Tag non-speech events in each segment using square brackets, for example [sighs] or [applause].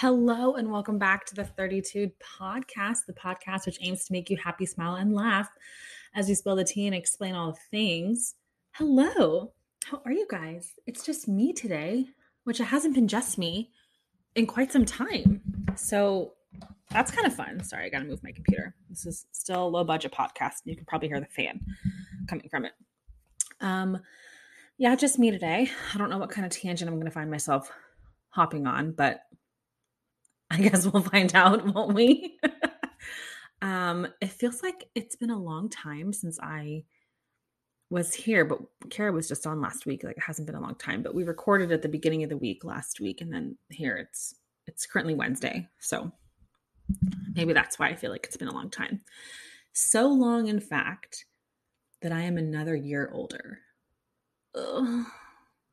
Hello, and welcome back to the 32 podcast, the podcast which aims to make you happy, smile, and laugh as we spill the tea and explain all things. Hello, how are you guys? It's just me today, which it hasn't been just me in quite some time. So that's kind of fun. Sorry, I got to move my computer. This is still a low budget podcast. You can probably hear the fan coming from it. Um, yeah, just me today. I don't know what kind of tangent I'm going to find myself hopping on, but I guess we'll find out, [laughs] won't we? um, it feels like it's been a long time since I was here, but Kara was just on last week. Like it hasn't been a long time, but we recorded at the beginning of the week last week, and then here it's it's currently Wednesday. So maybe that's why I feel like it's been a long time. So long, in fact, that I am another year older. Ugh.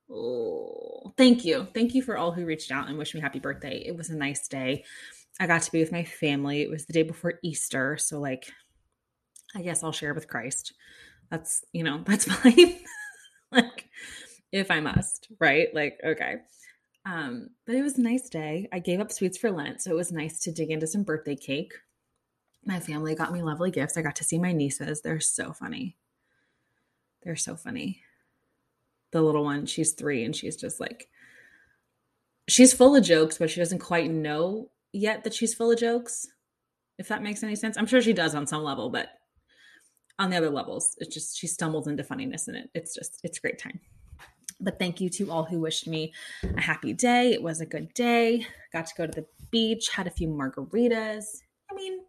Oh, thank you. Thank you for all who reached out and wished me happy birthday. It was a nice day. I got to be with my family. It was the day before Easter. So, like, I guess I'll share with Christ. That's, you know, [laughs] that's fine. like, if I must, right? Like, okay. Um, but it was a nice day. I gave up sweets for Lent. So it was nice to dig into some birthday cake. My family got me lovely gifts. I got to see my nieces. They're so funny. They're so funny the little one, she's three, and she's just like, she's full of jokes, but she doesn't quite know yet that she's full of jokes. If that makes any sense, I'm sure she does on some level, but on the other levels, it's just she stumbles into funniness in it. It's just it's a great time. But thank you to all who wished me a happy day. It was a good day. Got to go to the beach, had a few margaritas. I mean,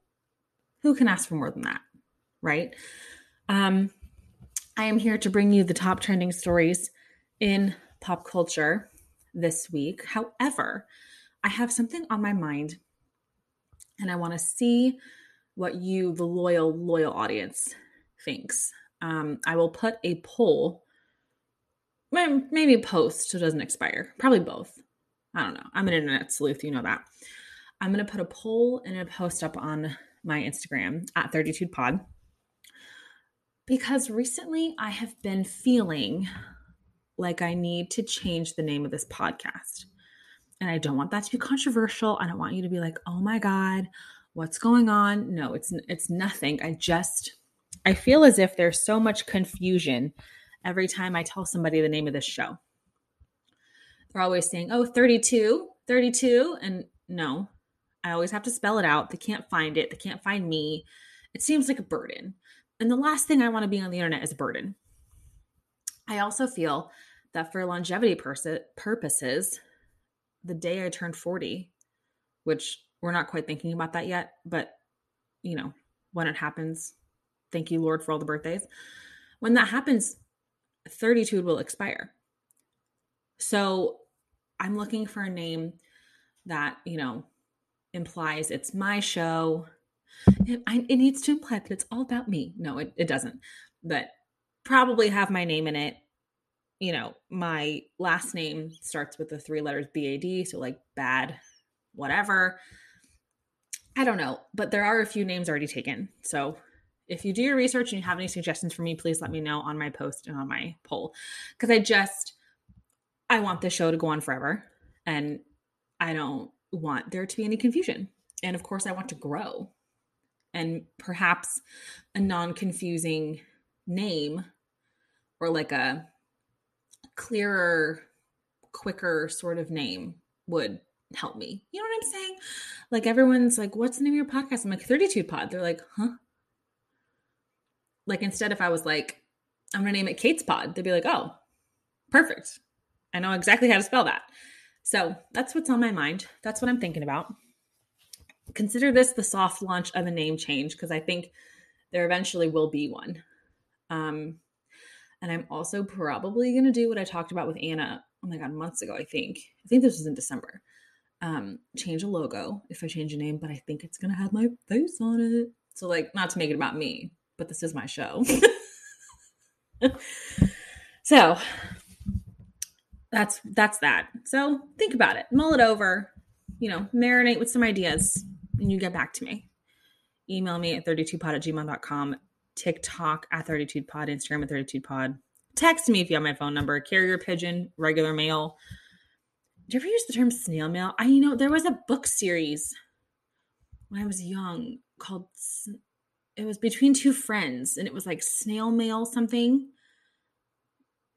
who can ask for more than that, right? Um, I am here to bring you the top trending stories in pop culture this week. However, I have something on my mind and I want to see what you, the loyal, loyal audience, thinks. Um, I will put a poll, maybe a post so it doesn't expire. Probably both. I don't know. I'm an internet sleuth, you know that. I'm going to put a poll and a post up on my Instagram at 32pod because recently I have been feeling like I need to change the name of this podcast. And I don't want that to be controversial. I don't want you to be like, "Oh my god, what's going on?" No, it's it's nothing. I just I feel as if there's so much confusion every time I tell somebody the name of this show. They're always saying, "Oh, 32, 32." And no, I always have to spell it out. They can't find it. They can't find me. It seems like a burden. And the last thing I want to be on the internet is a burden. I also feel that for longevity pers- purposes, the day I turned 40, which we're not quite thinking about that yet, but you know, when it happens, thank you, Lord, for all the birthdays. When that happens, 32 will expire. So I'm looking for a name that, you know, implies it's my show, it, I, it needs to imply that it's all about me. No, it, it doesn't. But probably have my name in it. You know, my last name starts with the three letters BAD, so like bad, whatever. I don't know, but there are a few names already taken. So if you do your research and you have any suggestions for me, please let me know on my post and on my poll. Because I just, I want this show to go on forever. And I don't want there to be any confusion. And of course, I want to grow and perhaps a non confusing name or like a clearer, quicker sort of name would help me. You know what I'm saying? Like everyone's like, what's the name of your podcast? I'm like, 32 Pod. They're like, huh? Like instead, if I was like, I'm going to name it Kate's Pod, they'd be like, oh, perfect. I know exactly how to spell that. So that's what's on my mind. That's what I'm thinking about consider this the soft launch of a name change because I think there eventually will be one. Um, and I'm also probably going to do what I talked about with Anna, oh my God, months ago, I think. I think this was in December. Um, change a logo if I change a name, but I think it's going to have my face on it. So, like, not to make it about me, but this is my show. [laughs] so, that's that's that. So, think about it. Mull it over, you know, marinate with some ideas and you get back to me. Email me at 32pod at gmail.com, TikTok at 32pod, Instagram at 32pod. Text me if you have my phone number, carrier pigeon, regular mail. do you ever use the term snail mail? I you know there was a book series when I was young called it was between two friends and it was like snail mail something.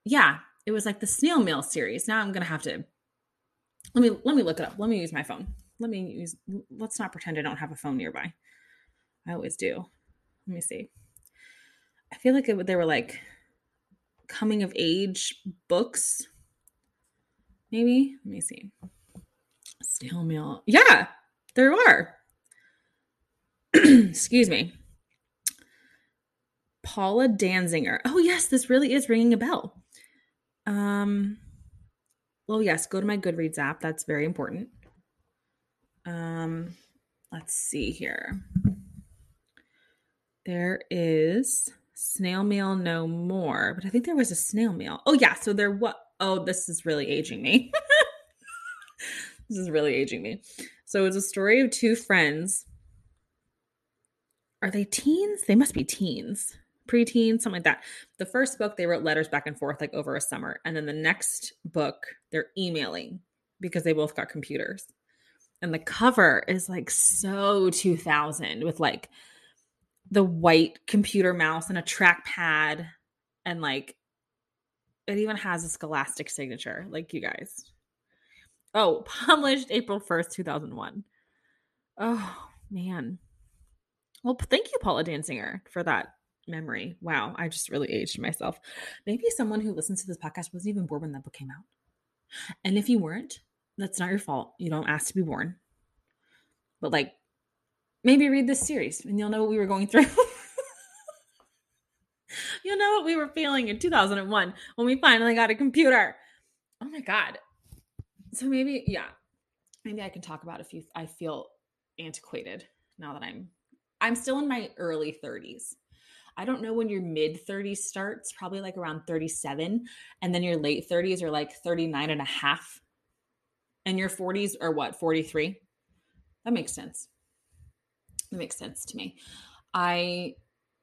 Yeah, it was like the snail mail series. Now I'm gonna have to let me let me look it up. Let me use my phone. Let me use let's not pretend I don't have a phone nearby. I always do. Let me see. I feel like it, they were like coming of age books. Maybe. Let me see. Snail mail. Yeah, there are. [clears throat] Excuse me. Paula Danziger. Oh yes, this really is ringing a bell. Um well yes, go to my Goodreads app. That's very important. Um let's see here. There is snail mail no more, but I think there was a snail mail. Oh yeah, so there what oh this is really aging me. [laughs] this is really aging me. So it's a story of two friends. Are they teens? They must be teens preteen, something like that. The first book, they wrote letters back and forth like over a summer. And then the next book, they're emailing because they both got computers. And the cover is like so 2000 with like the white computer mouse and a trackpad. And like it even has a scholastic signature. Like you guys. Oh, [laughs] published April 1st, 2001. Oh, man. Well, thank you, Paula Danziger, for that memory. Wow, I just really aged myself. Maybe someone who listens to this podcast wasn't even born when that book came out. And if you weren't, that's not your fault. You don't ask to be born. But like, maybe read this series and you'll know what we were going through. [laughs] you'll know what we were feeling in 2001 when we finally got a computer. Oh my God. So maybe, yeah, maybe I can talk about if you, I feel antiquated now that I'm, I'm still in my early 30s. I don't know when your mid 30s starts, probably like around 37. And then your late 30s are like 39 and a half. And your 40s are what, 43? That makes sense. That makes sense to me. I,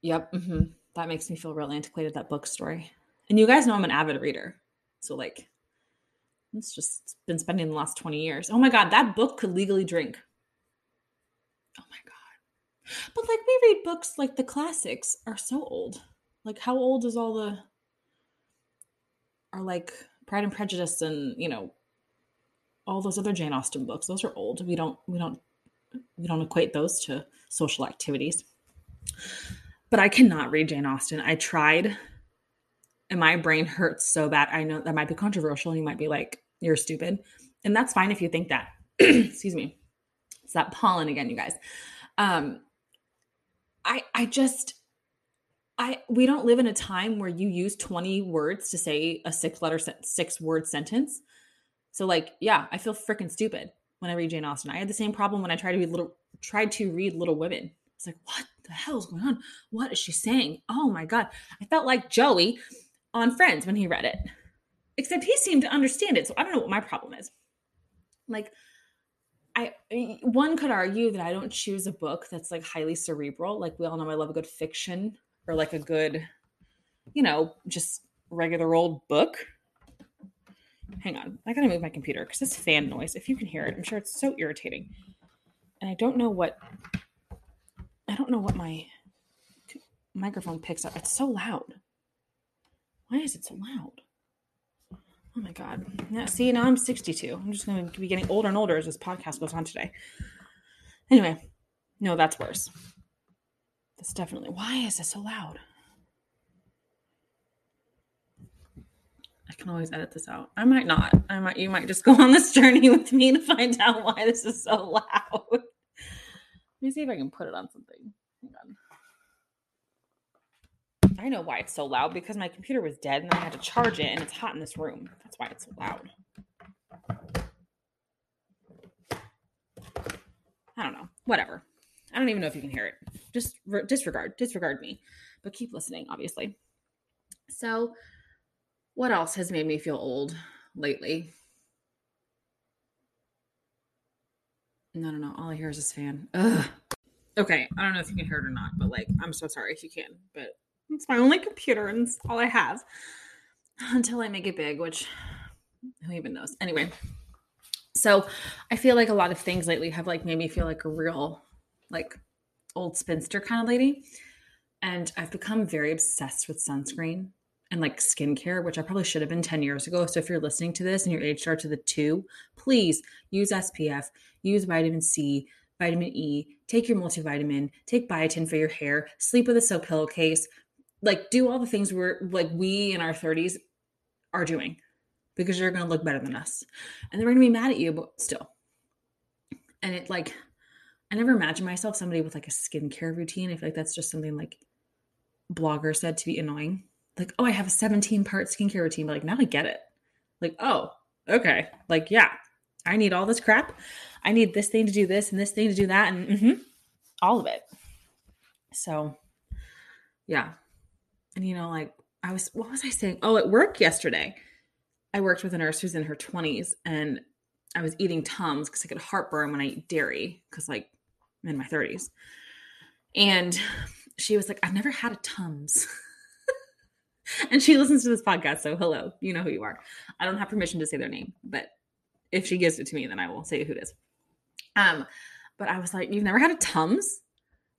yep, mm-hmm, that makes me feel real antiquated, that book story. And you guys know I'm an avid reader. So, like, it's just been spending the last 20 years. Oh my God, that book could legally drink. Oh my God. But like we read books like the classics are so old. Like how old is all the are like Pride and Prejudice and, you know, all those other Jane Austen books. Those are old. We don't we don't we don't equate those to social activities. But I cannot read Jane Austen. I tried and my brain hurts so bad. I know that might be controversial. You might be like, you're stupid. And that's fine if you think that. [clears throat] Excuse me. It's that pollen again, you guys. Um, I I just I we don't live in a time where you use 20 words to say a six letter six word sentence. So like, yeah, I feel freaking stupid when I read Jane Austen. I had the same problem when I tried to read little tried to read Little Women. It's like, what the hell is going on? What is she saying? Oh my god. I felt like Joey on Friends when he read it. Except he seemed to understand it. So I don't know what my problem is. Like I one could argue that I don't choose a book that's like highly cerebral. Like we all know I love a good fiction or like a good, you know, just regular old book. Hang on. I gotta move my computer because this fan noise, if you can hear it, I'm sure it's so irritating. And I don't know what I don't know what my microphone picks up. It's so loud. Why is it so loud? Oh my God. Yeah, see, now I'm 62. I'm just going to be getting older and older as this podcast goes on today. Anyway, no, that's worse. That's definitely. Why is this so loud? I can always edit this out. I might not. I might. You might just go on this [laughs] journey with me to find out why this is so loud. Let me see if I can put it on something. Hang on. I know why it's so loud because my computer was dead and I had to charge it and it's hot in this room. That's why it's so loud. I don't know. Whatever. I don't even know if you can hear it. Just re- disregard, disregard me. But keep listening, obviously. So, what else has made me feel old lately? No, no, no. All I hear is this fan. Ugh. Okay, I don't know if you can hear it or not, but like, I'm so sorry if you can, but it's my only computer and it's all I have [laughs] until I make it big, which who even knows. Anyway, So I feel like a lot of things lately have like made me feel like a real, like old spinster kind of lady. And I've become very obsessed with sunscreen and like skincare, which I probably should have been 10 years ago. So if you're listening to this and your age starts with a two, please use SPF, use vitamin C, vitamin E, take your multivitamin, take biotin for your hair, sleep with a silk pillowcase, like do all the things we're like we in our 30s are doing because you're going to look better than us. And they're going to be mad at you, but still. And it like, I never imagined myself somebody with like a skincare routine. I feel like that's just something like blogger said to be annoying like, oh, I have a 17 part skincare routine, but like now I get it. Like, oh, okay. Like, yeah, I need all this crap. I need this thing to do this and this thing to do that and mm-hmm, all of it. So, yeah. And you know, like I was, what was I saying? Oh, at work yesterday, I worked with a nurse who's in her 20s and I was eating Tums because I get heartburn when I eat dairy because, like, I'm in my 30s. And she was like, I've never had a Tums. [laughs] [laughs] and she listens to this podcast. So hello, you know who you are. I don't have permission to say their name, but if she gives it to me, then I will say who it is. Um, but I was like, you've never had a Tums?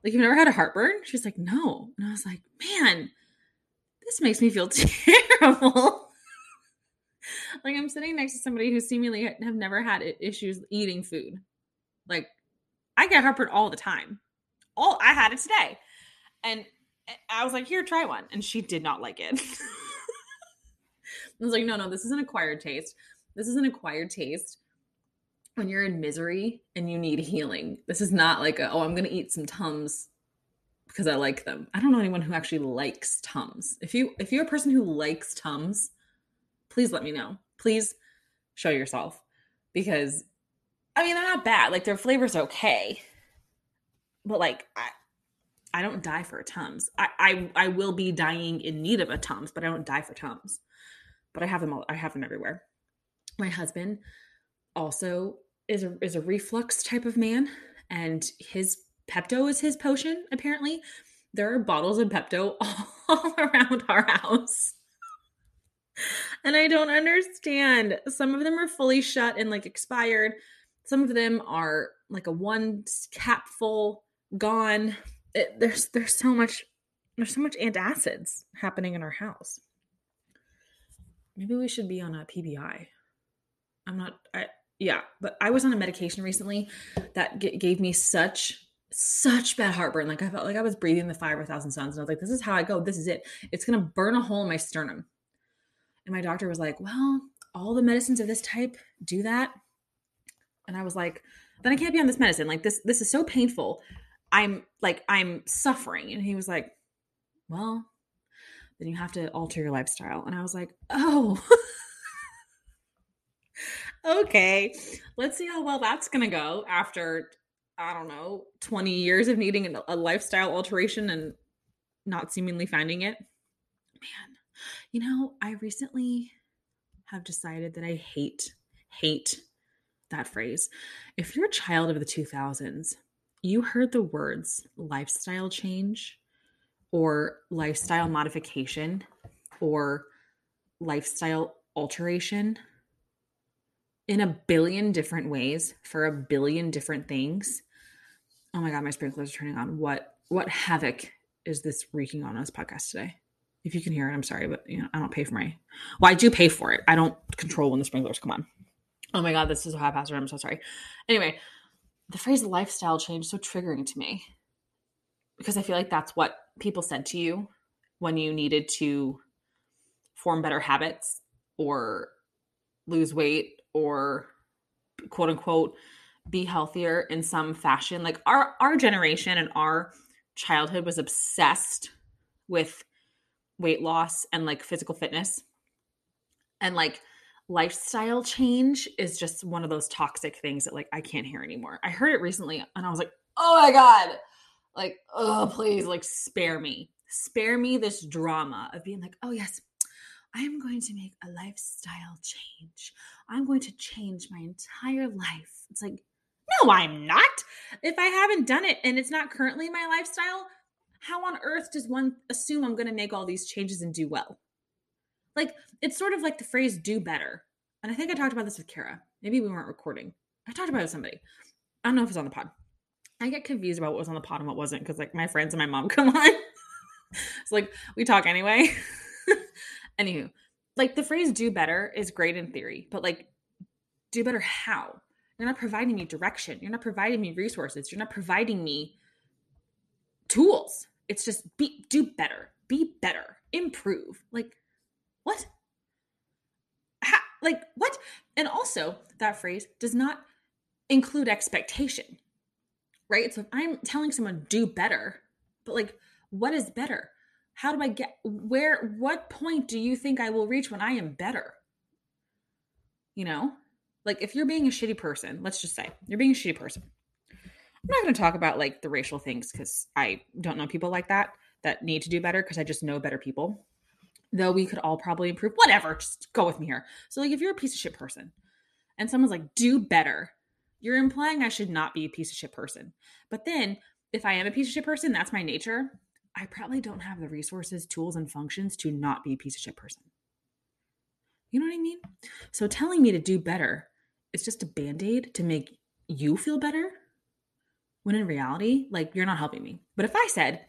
Like you've never had a heartburn? She's like, no. And I was like, man, this makes me feel [laughs] terrible. [laughs] like I'm sitting next to somebody who seemingly have never had issues eating food. Like I get heartburn all the time. All I had it today. And I was like, here, try one. And she did not like it. [laughs] I was like, no, no, this is an acquired taste. This is an acquired taste when you're in misery and you need healing. This is not like, a, oh, I'm going to eat some Tums because I like them. I don't know anyone who actually likes Tums. If you if you're a person who likes Tums, please let me know. Please show yourself because I mean, they're not bad. Like their flavor's okay. But like I, I don't die for a Tums. I, I I will be dying in need of a Tums, but I don't die for Tums. But I have them all. I have them everywhere. My husband also is a is a reflux type of man, and his Pepto is his potion. Apparently, there are bottles of Pepto [laughs] all around our house. and I don't understand. Some of them are fully shut and like expired. Some of them are like a one cap full gone it, there's there's so much there's so much antacids happening in our house. Maybe we should be on a PPI. I'm not. I yeah, but I was on a medication recently that g- gave me such such bad heartburn. Like I felt like I was breathing the fire of a thousand suns, and I was like, "This is how I go. This is it. It's gonna burn a hole in my sternum." And my doctor was like, "Well, all the medicines of this type do that." And I was like, "Then I can't be on this medicine. Like this. This is so painful. I'm like, I'm suffering. And he was like, Well, then you have to alter your lifestyle. And I was like, Oh, [laughs] okay. Let's see how well that's going to go after, I don't know, 20 years of needing a lifestyle alteration and not seemingly finding it. Man, you know, I recently have decided that I hate, hate that phrase. If you're a child of the 2000s, you heard the words lifestyle change or lifestyle modification or lifestyle alteration in a billion different ways for a billion different things. Oh my god, my sprinklers are turning on. What what havoc is this wreaking on us podcast today? If you can hear it, I'm sorry, but you know, I don't pay for my well, I do pay for it. I don't control when the sprinklers come on. Oh my god, this is a high haphazard. I'm so sorry. Anyway, the phrase lifestyle change so triggering to me because I feel like that's what people said to you when you needed to form better habits or lose weight or quote unquote be healthier in some fashion. Like our our generation and our childhood was obsessed with weight loss and like physical fitness. And like lifestyle change is just one of those toxic things that like I can't hear anymore. I heard it recently and I was like, "Oh my god." Like, "Oh, please like spare me. Spare me this drama of being like, "Oh yes, I am going to make a lifestyle change. I'm going to change my entire life." It's like, "No, I'm not. If I haven't done it and it's not currently my lifestyle, how on earth does one assume I'm going to make all these changes and do well?" Like it's sort of like the phrase do better. And I think I talked about this with Kara. maybe we weren't recording. I talked about it with somebody. I don't know if it's on the pod. I get confused about what was on the pod and what wasn't because like my friends and my mom [laughs] come on. it's like we talk anyway. [laughs] Anywho, like the phrase do better is great in theory, but like do better how? You're not providing me direction. You're not providing me resources. You're not providing me tools. It's just be do better. Be better. Improve. Like what? How, like what? And also, that phrase does not include expectation. Right? So if I'm telling someone do better, but like what is better? How do I get where what point do you think I will reach when I am better? You know? Like if you're being a shitty person, let's just say you're being a shitty person. I'm not going to talk about like the racial things cuz I don't know people like that that need to do better because I just know better people. Though we could all probably improve. Whatever, just go with me here. So like if you're a piece of shit person and someone's like do better, you're implying I should not be a piece of shit person. But then if I am a piece of shit person, that's my nature. I probably don't have the resources, tools, and functions to not be a piece of shit person. You know what I mean? So telling me to do better is just a band aid to make you feel better when in reality, like you're not helping me. But if I said,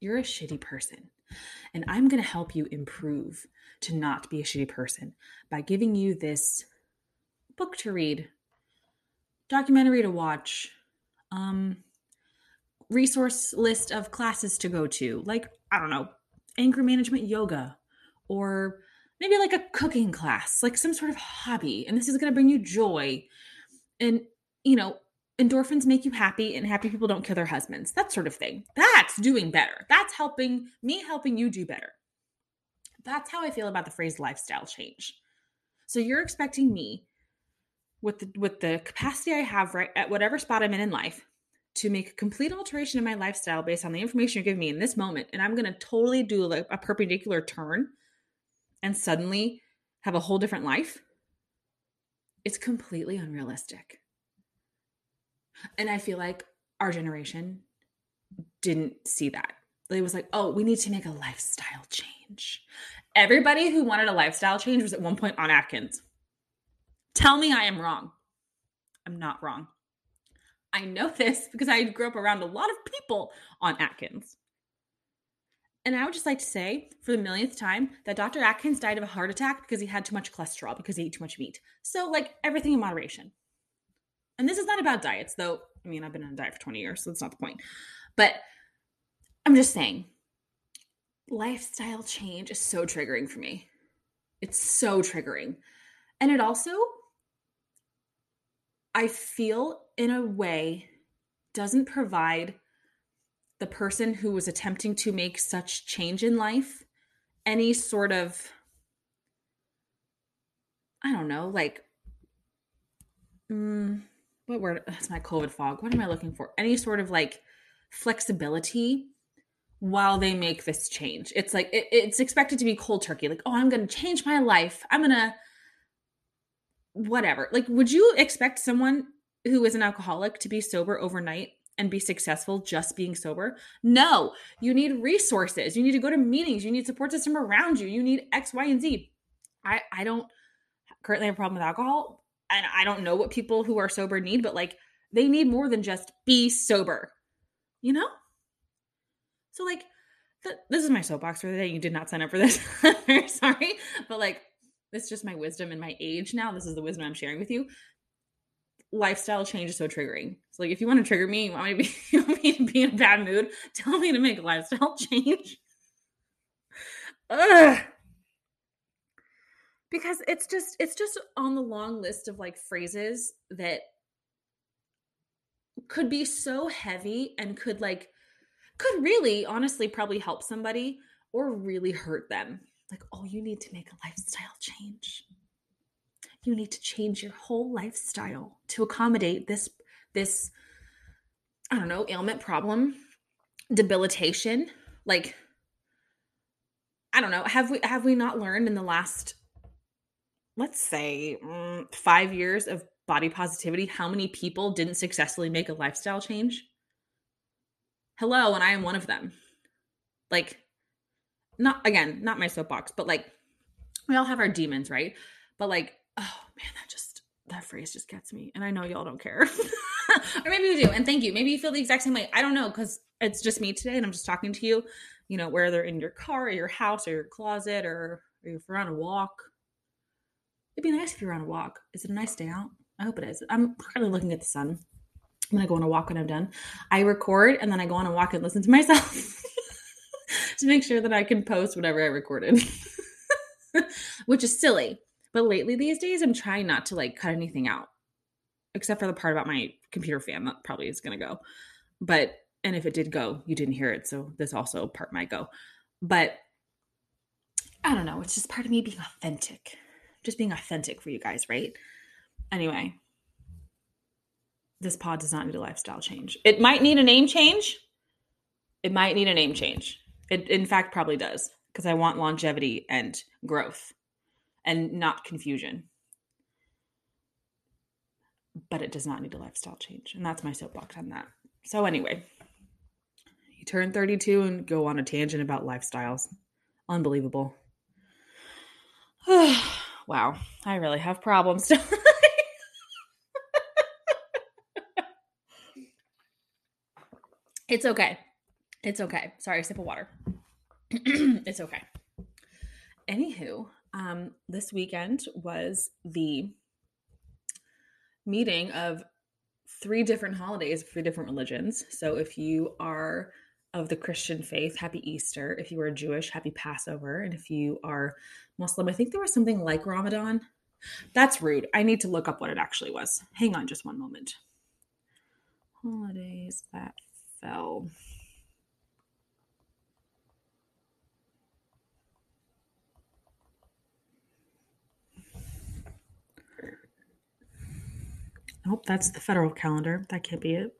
you're a shitty person and I'm going to help you improve to not be a shitty person by giving you this book to read, documentary to watch, um, resource list of classes to go to, like, I don't know, anger management yoga, or maybe like a cooking class, like some sort of hobby. And this is going to bring you joy. And, you know, endorphins make you happy, and happy people don't kill their husbands, that sort of thing. That's doing better. That's helping me, helping you do better. That's how I feel about the phrase lifestyle change. So you're expecting me with the with the capacity I have right at whatever spot I'm in in life to make a complete alteration in my lifestyle based on the information you're giving me in this moment and i'm going to totally do like a perpendicular turn and suddenly have a whole different life it's completely unrealistic and i feel like our generation didn't see that it was like oh we need to make a lifestyle change everybody who wanted a lifestyle change was at one point on atkins tell me i am wrong i'm not wrong I know this because I grew up around a lot of people on Atkins. And I would just like to say, for the millionth time, that Dr. Atkins died of a heart attack because he had too much cholesterol because he ate too much meat. So, like, everything in moderation. And this is not about diets, though. I mean, I've been on a diet for 20 years, so that's not the point. But I'm just saying, lifestyle change is so triggering for me. It's so triggering. And it also I feel in a way doesn't provide the person who was attempting to make such change in life any sort of I don't know, like mm, what word that's my COVID fog. What am I looking for? Any sort of like flexibility while they make this change. It's like it, it's expected to be cold turkey, like, oh, I'm gonna change my life. I'm gonna whatever. Like, would you expect someone who is an alcoholic to be sober overnight and be successful just being sober? No, you need resources. You need to go to meetings. You need support system around you. You need X, Y, and Z. I I don't currently have a problem with alcohol, and I don't know what people who are sober need, but like they need more than just be sober. You know? So like th- this is my soapbox for the day. You did not sign up for this. [laughs] Sorry, but like it's just my wisdom and my age now. This is the wisdom I'm sharing with you. Lifestyle change is so triggering. So like if you want to trigger me, you want me to be, [laughs] you want me to be in a bad mood, tell me to make a lifestyle [laughs] change. Ugh. Because it's just it's just on the long list of like phrases that could be so heavy and could like could really honestly probably help somebody or really hurt them like, oh, you need to make a lifestyle change. You need to change your whole lifestyle to accommodate this, this, I don't know, ailment, problem, debilitation. Like, I don't know. Have we have we not learned in the last, let's say, mm, five years of body positivity how many people didn't successfully make a lifestyle change? Hello, and I am one of them. Like, not again, not my soapbox, but like we all have our demons, right? But like, oh man, that just that phrase just gets me. And I know y'all don't care. [laughs] or maybe you do. And thank you. Maybe you feel the exact same way. I don't know because it's just me today and I'm just talking to you, you know, whether in your car or your house or your closet or, or if you're on a walk. It'd be nice if you're on a walk. Is it a nice day out? I hope it is. I'm currently looking at the sun. I'm gonna go on a walk when I'm done. I record and then I go on a walk and listen to myself [laughs] to make sure that I can post whatever I recorded, [laughs] which is silly. But lately these days, I'm trying not to like cut anything out, except for the part about my computer fan that probably is gonna go. But and if it did go, you didn't hear it, so this also part might go. But I don't know. It's just part of me being authentic, just being authentic for you guys, right? Anyway, this pod does not need a lifestyle change. It might need a name change. It might need a name change. It, in fact, probably does because I want longevity and growth and not confusion. But it does not need a lifestyle change. And that's my soapbox on that. So, anyway, you turn 32 and go on a tangent about lifestyles. Unbelievable. [sighs] [sighs] wow, I really have problems. [laughs] It's okay. It's okay. Sorry, sip of water. [clears throat] it's okay. Anywho, um, this weekend was the meeting of three different holidays, three different religions. So if you are of the Christian faith, happy Easter. If you are Jewish, happy Passover. And if you are Muslim, I think there was something like Ramadan. That's rude. I need to look up what it actually was. Hang on just one moment. Holidays that fell. Nope, that's the federal calendar. That can't be it.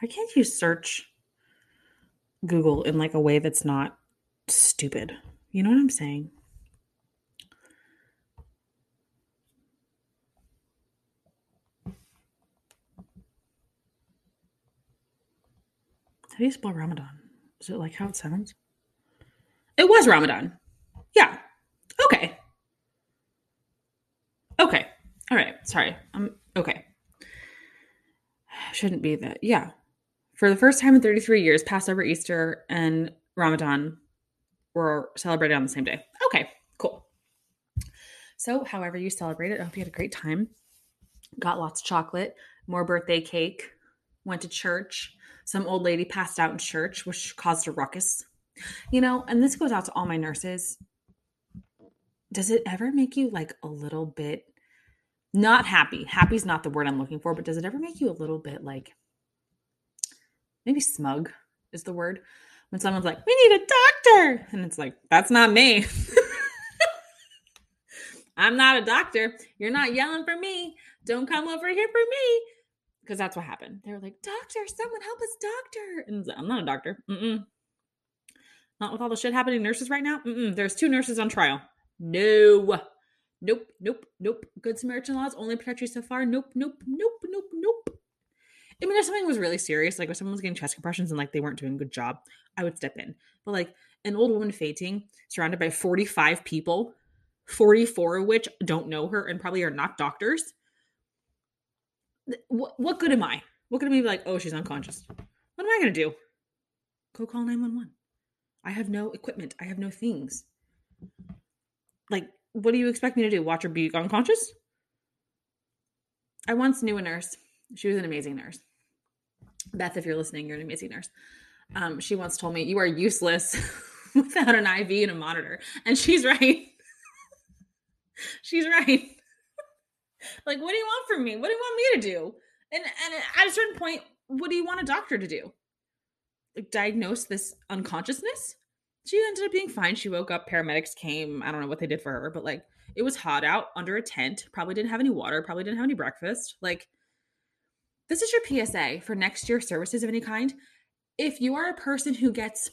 Why can't you search Google in like a way that's not stupid? You know what I'm saying? How do you spell Ramadan? Is it like how it sounds? It was Ramadan. Yeah. Okay. Okay. All right. Sorry. I'm okay. Shouldn't be that. Yeah. For the first time in 33 years, Passover, Easter, and Ramadan were celebrated on the same day. Okay. Cool. So, however you celebrate it, I hope you had a great time. Got lots of chocolate, more birthday cake, went to church. Some old lady passed out in church, which caused a ruckus. You know, and this goes out to all my nurses. Does it ever make you like a little bit not happy? Happy's not the word I'm looking for, but does it ever make you a little bit like maybe smug is the word? When someone's like, we need a doctor. And it's like, that's not me. [laughs] I'm not a doctor. You're not yelling for me. Don't come over here for me because that's what happened. They were like, "Doctor, someone help us, doctor!" And I'm not a doctor. Mm-mm. Not with all the shit happening nurses right now. Mm-mm. There's two nurses on trial. No. Nope. Nope. Nope. Good Samaritan laws only protect you so far. Nope. Nope. Nope. Nope. Nope. I mean, if something was really serious, like if someone was getting chest compressions and like they weren't doing a good job, I would step in. But like an old woman fainting, surrounded by 45 people, 44 of which don't know her and probably are not doctors what, what good am I? What could I be like, oh, she's unconscious? What am I going to do? Go call 911. I have no equipment. I have no things. Like, what do you expect me to do? Watch her be unconscious? I once knew a nurse. She was an amazing nurse. Beth, if you're listening, you're an amazing nurse. Um, she once told me, You are useless [laughs] without an IV and a monitor. And she's right. [laughs] she's right [laughs] like, what do you want from me? What do you want me to do? And and at a certain point, what do you want a doctor to do? Like diagnose this unconsciousness? She ended up being fine. She woke up, paramedics came. I don't know what they did for her, but like it was hot out under a tent, probably didn't have any water, probably didn't have any breakfast. Like this is your PSA for next year services of any kind. If you are a person who gets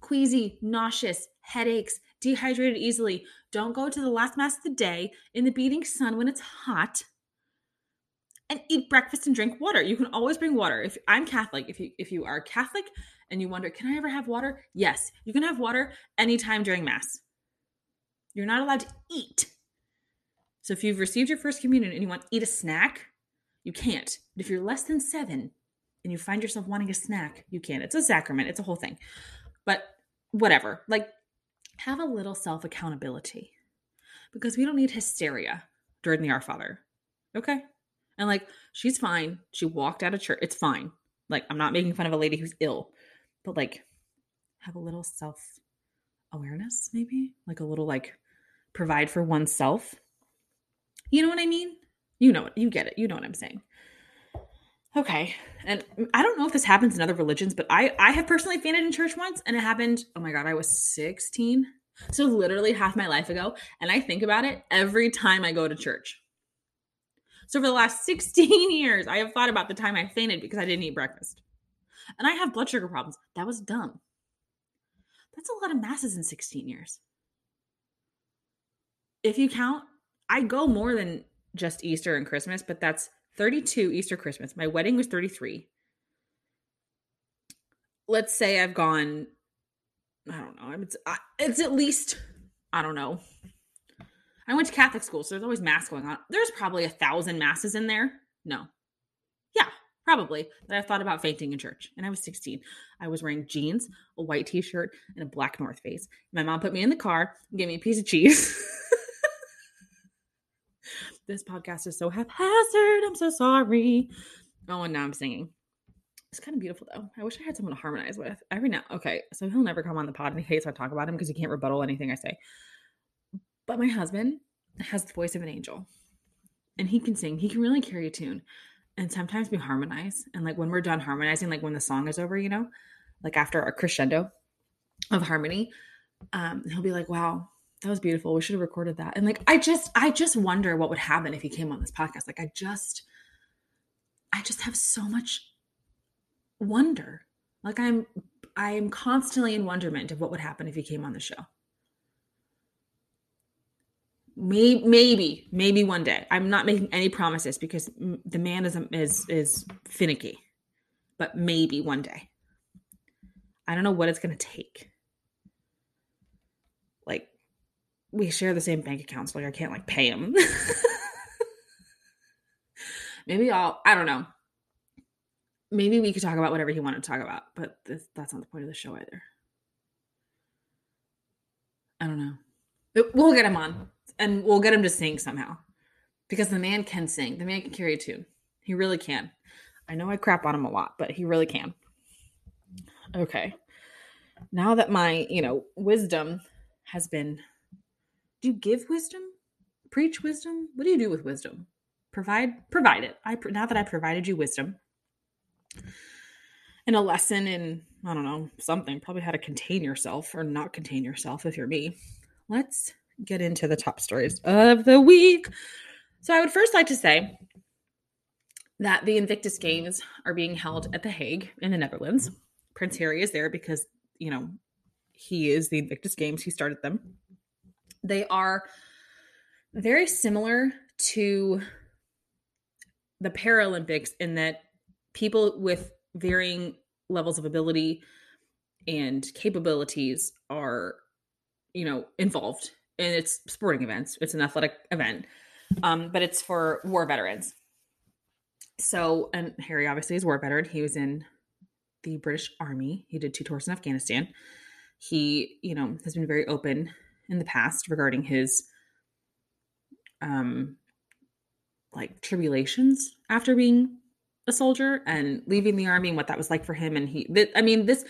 queasy, nauseous, headaches, dehydrated easily. Don't go to the last mass of the day in the beating sun when it's hot and eat breakfast and drink water. You can always bring water. If I'm Catholic, if you if you are Catholic and you wonder, can I ever have water? Yes, you can have water anytime during mass. You're not allowed to eat. So if you've received your first communion and you want to eat a snack, you can't. But if you're less than seven and you find yourself wanting a snack, you can. It's a sacrament, it's a whole thing. But whatever. Like, have a little self accountability because we don't need hysteria during the Our Father. Okay? And like, she's fine. She walked out of church. It's fine. Like, I'm not making fun of a lady who's ill, but like, have a little self awareness, maybe? Like, a little like provide for oneself. You know what I mean? You know it. You get it. You know what I'm saying. Okay. And I don't know if this happens in other religions, but I I have personally fainted in church once and it happened, oh my god, I was 16. So literally half my life ago, and I think about it every time I go to church. So for the last [laughs] 16 years, I have thought about the time I fainted because I didn't eat breakfast. And I have blood sugar problems. That was dumb. That's a lot of masses in 16 years. If you count, I go more than just Easter and Christmas, but that's 32 Easter Christmas. My wedding was 33. Let's say I've gone I don't know. It's it's at least I don't know. I went to Catholic school, so there's always mass going on. There's probably a thousand masses in there. No. Yeah, probably. That I thought about fainting in church. And I was 16. I was wearing jeans, a white t-shirt, and a black North Face. My mom put me in the car and gave me a piece of cheese. [laughs] this podcast is so haphazard. I'm so sorry. Oh, and now I'm singing. It's kind of beautiful though. I wish I had someone to harmonize with. Every now, okay, so he'll never come on the pod and he hates when I talk about him because he can't rebuttal anything I say. But my husband has the voice of an angel, and he can sing. He can really carry a tune, and sometimes we harmonize. And like when we're done harmonizing, like when the song is over, you know, like after a crescendo of harmony, um, he'll be like, "Wow, that was beautiful. We should have recorded that." And like I just, I just wonder what would happen if he came on this podcast. Like I just, I just have so much wonder. Like I'm I am constantly in wonderment of what would happen if he came on the show. Maybe, maybe, maybe one day. I'm not making any promises because the man is is is finicky, but maybe one day. I don't know what it's going to take. Like, we share the same bank accounts. like I can't like pay him. [laughs] maybe I'll. I don't know maybe we could talk about whatever he wanted to talk about, but this, that's not the point of the show either. I don't know. we'll get him on and we'll get him to sing somehow because the man can sing. The man can carry a tune. He really can. I know I crap on him a lot, but he really can. Okay. Now that my, you know, wisdom has been do you give wisdom? Preach wisdom? What do you do with wisdom? Provide provide it. I now that I provided you wisdom, and a lesson in, I don't know, something, probably how to contain yourself or not contain yourself if you're me. Let's get into the top stories of the week. So, I would first like to say that the Invictus Games are being held at The Hague in the Netherlands. Prince Harry is there because, you know, he is the Invictus Games, he started them. They are very similar to the Paralympics in that people with varying levels of ability and capabilities are you know involved. And it's sporting events. It's an athletic event. Um, but it's for war veterans. So and harry obviously is war veteran. He was in the british army. He did two tours in afghanistan. He you know has been very open in the past regarding his um like tribulations after being a soldier and leaving the army and what that was like for him. And he, th- I mean, this,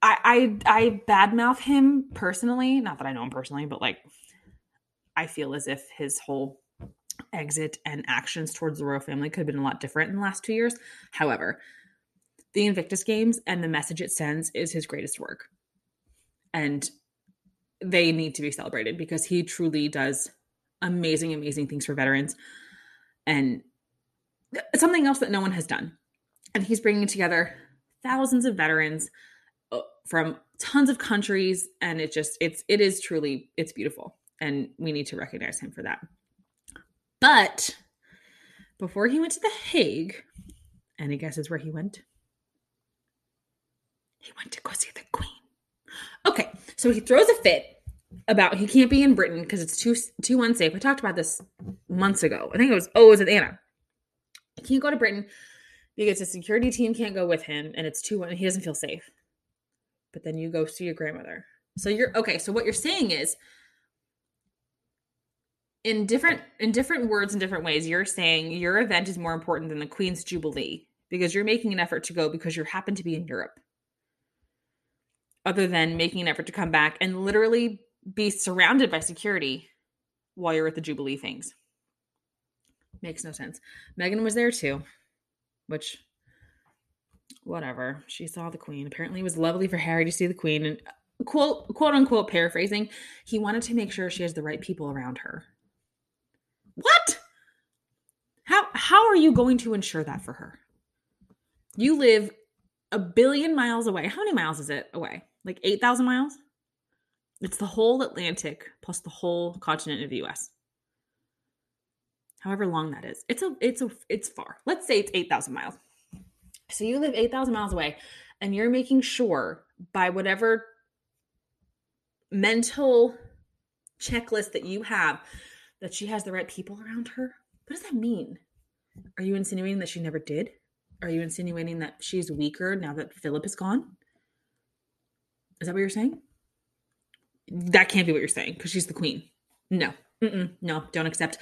I, I, I badmouth him personally. Not that I know him personally, but like, I feel as if his whole exit and actions towards the royal family could have been a lot different in the last two years. However, the Invictus Games and the message it sends is his greatest work. And they need to be celebrated because he truly does amazing, amazing things for veterans. And something else that no one has done. And he's bringing together thousands of veterans uh, from tons of countries and it just it's it is truly it's beautiful and we need to recognize him for that. But before he went to The Hague, any guesses where he went? He went to go see the queen. Okay, so he throws a fit about he can't be in Britain because it's too too unsafe. I talked about this months ago. I think it was oh, it was with Anna. He can't go to Britain because the security team can't go with him and it's too he doesn't feel safe. But then you go see your grandmother. So you're okay, so what you're saying is in different in different words in different ways, you're saying your event is more important than the Queen's Jubilee because you're making an effort to go because you happen to be in Europe. Other than making an effort to come back and literally be surrounded by security while you're at the Jubilee things. Makes no sense. Meghan was there too, which, whatever. She saw the Queen. Apparently, it was lovely for Harry to see the Queen. And quote, quote unquote, paraphrasing, he wanted to make sure she has the right people around her. What? How how are you going to ensure that for her? You live a billion miles away. How many miles is it away? Like 8,000 miles? It's the whole Atlantic plus the whole continent of the US. However long that is. It's a it's a it's far. Let's say it's 8,000 miles. So you live 8,000 miles away and you're making sure by whatever mental checklist that you have that she has the right people around her. What does that mean? Are you insinuating that she never did? Are you insinuating that she's weaker now that Philip is gone? Is that what you're saying? That can't be what you're saying because she's the queen. No, Mm-mm, no, don't accept.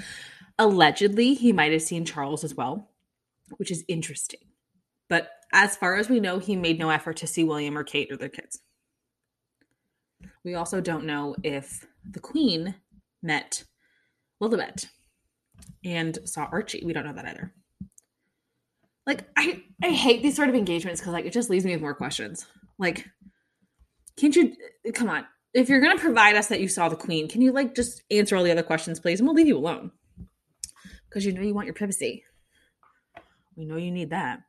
Allegedly, he might have seen Charles as well, which is interesting. But as far as we know, he made no effort to see William or Kate or their kids. We also don't know if the queen met Lilibet and saw Archie. We don't know that either. Like I I hate these sort of engagements because like it just leaves me with more questions. Like, can't you come on? If you're going to provide us that you saw the queen, can you like just answer all the other questions, please? And we'll leave you alone because you know you want your privacy. We know you need that.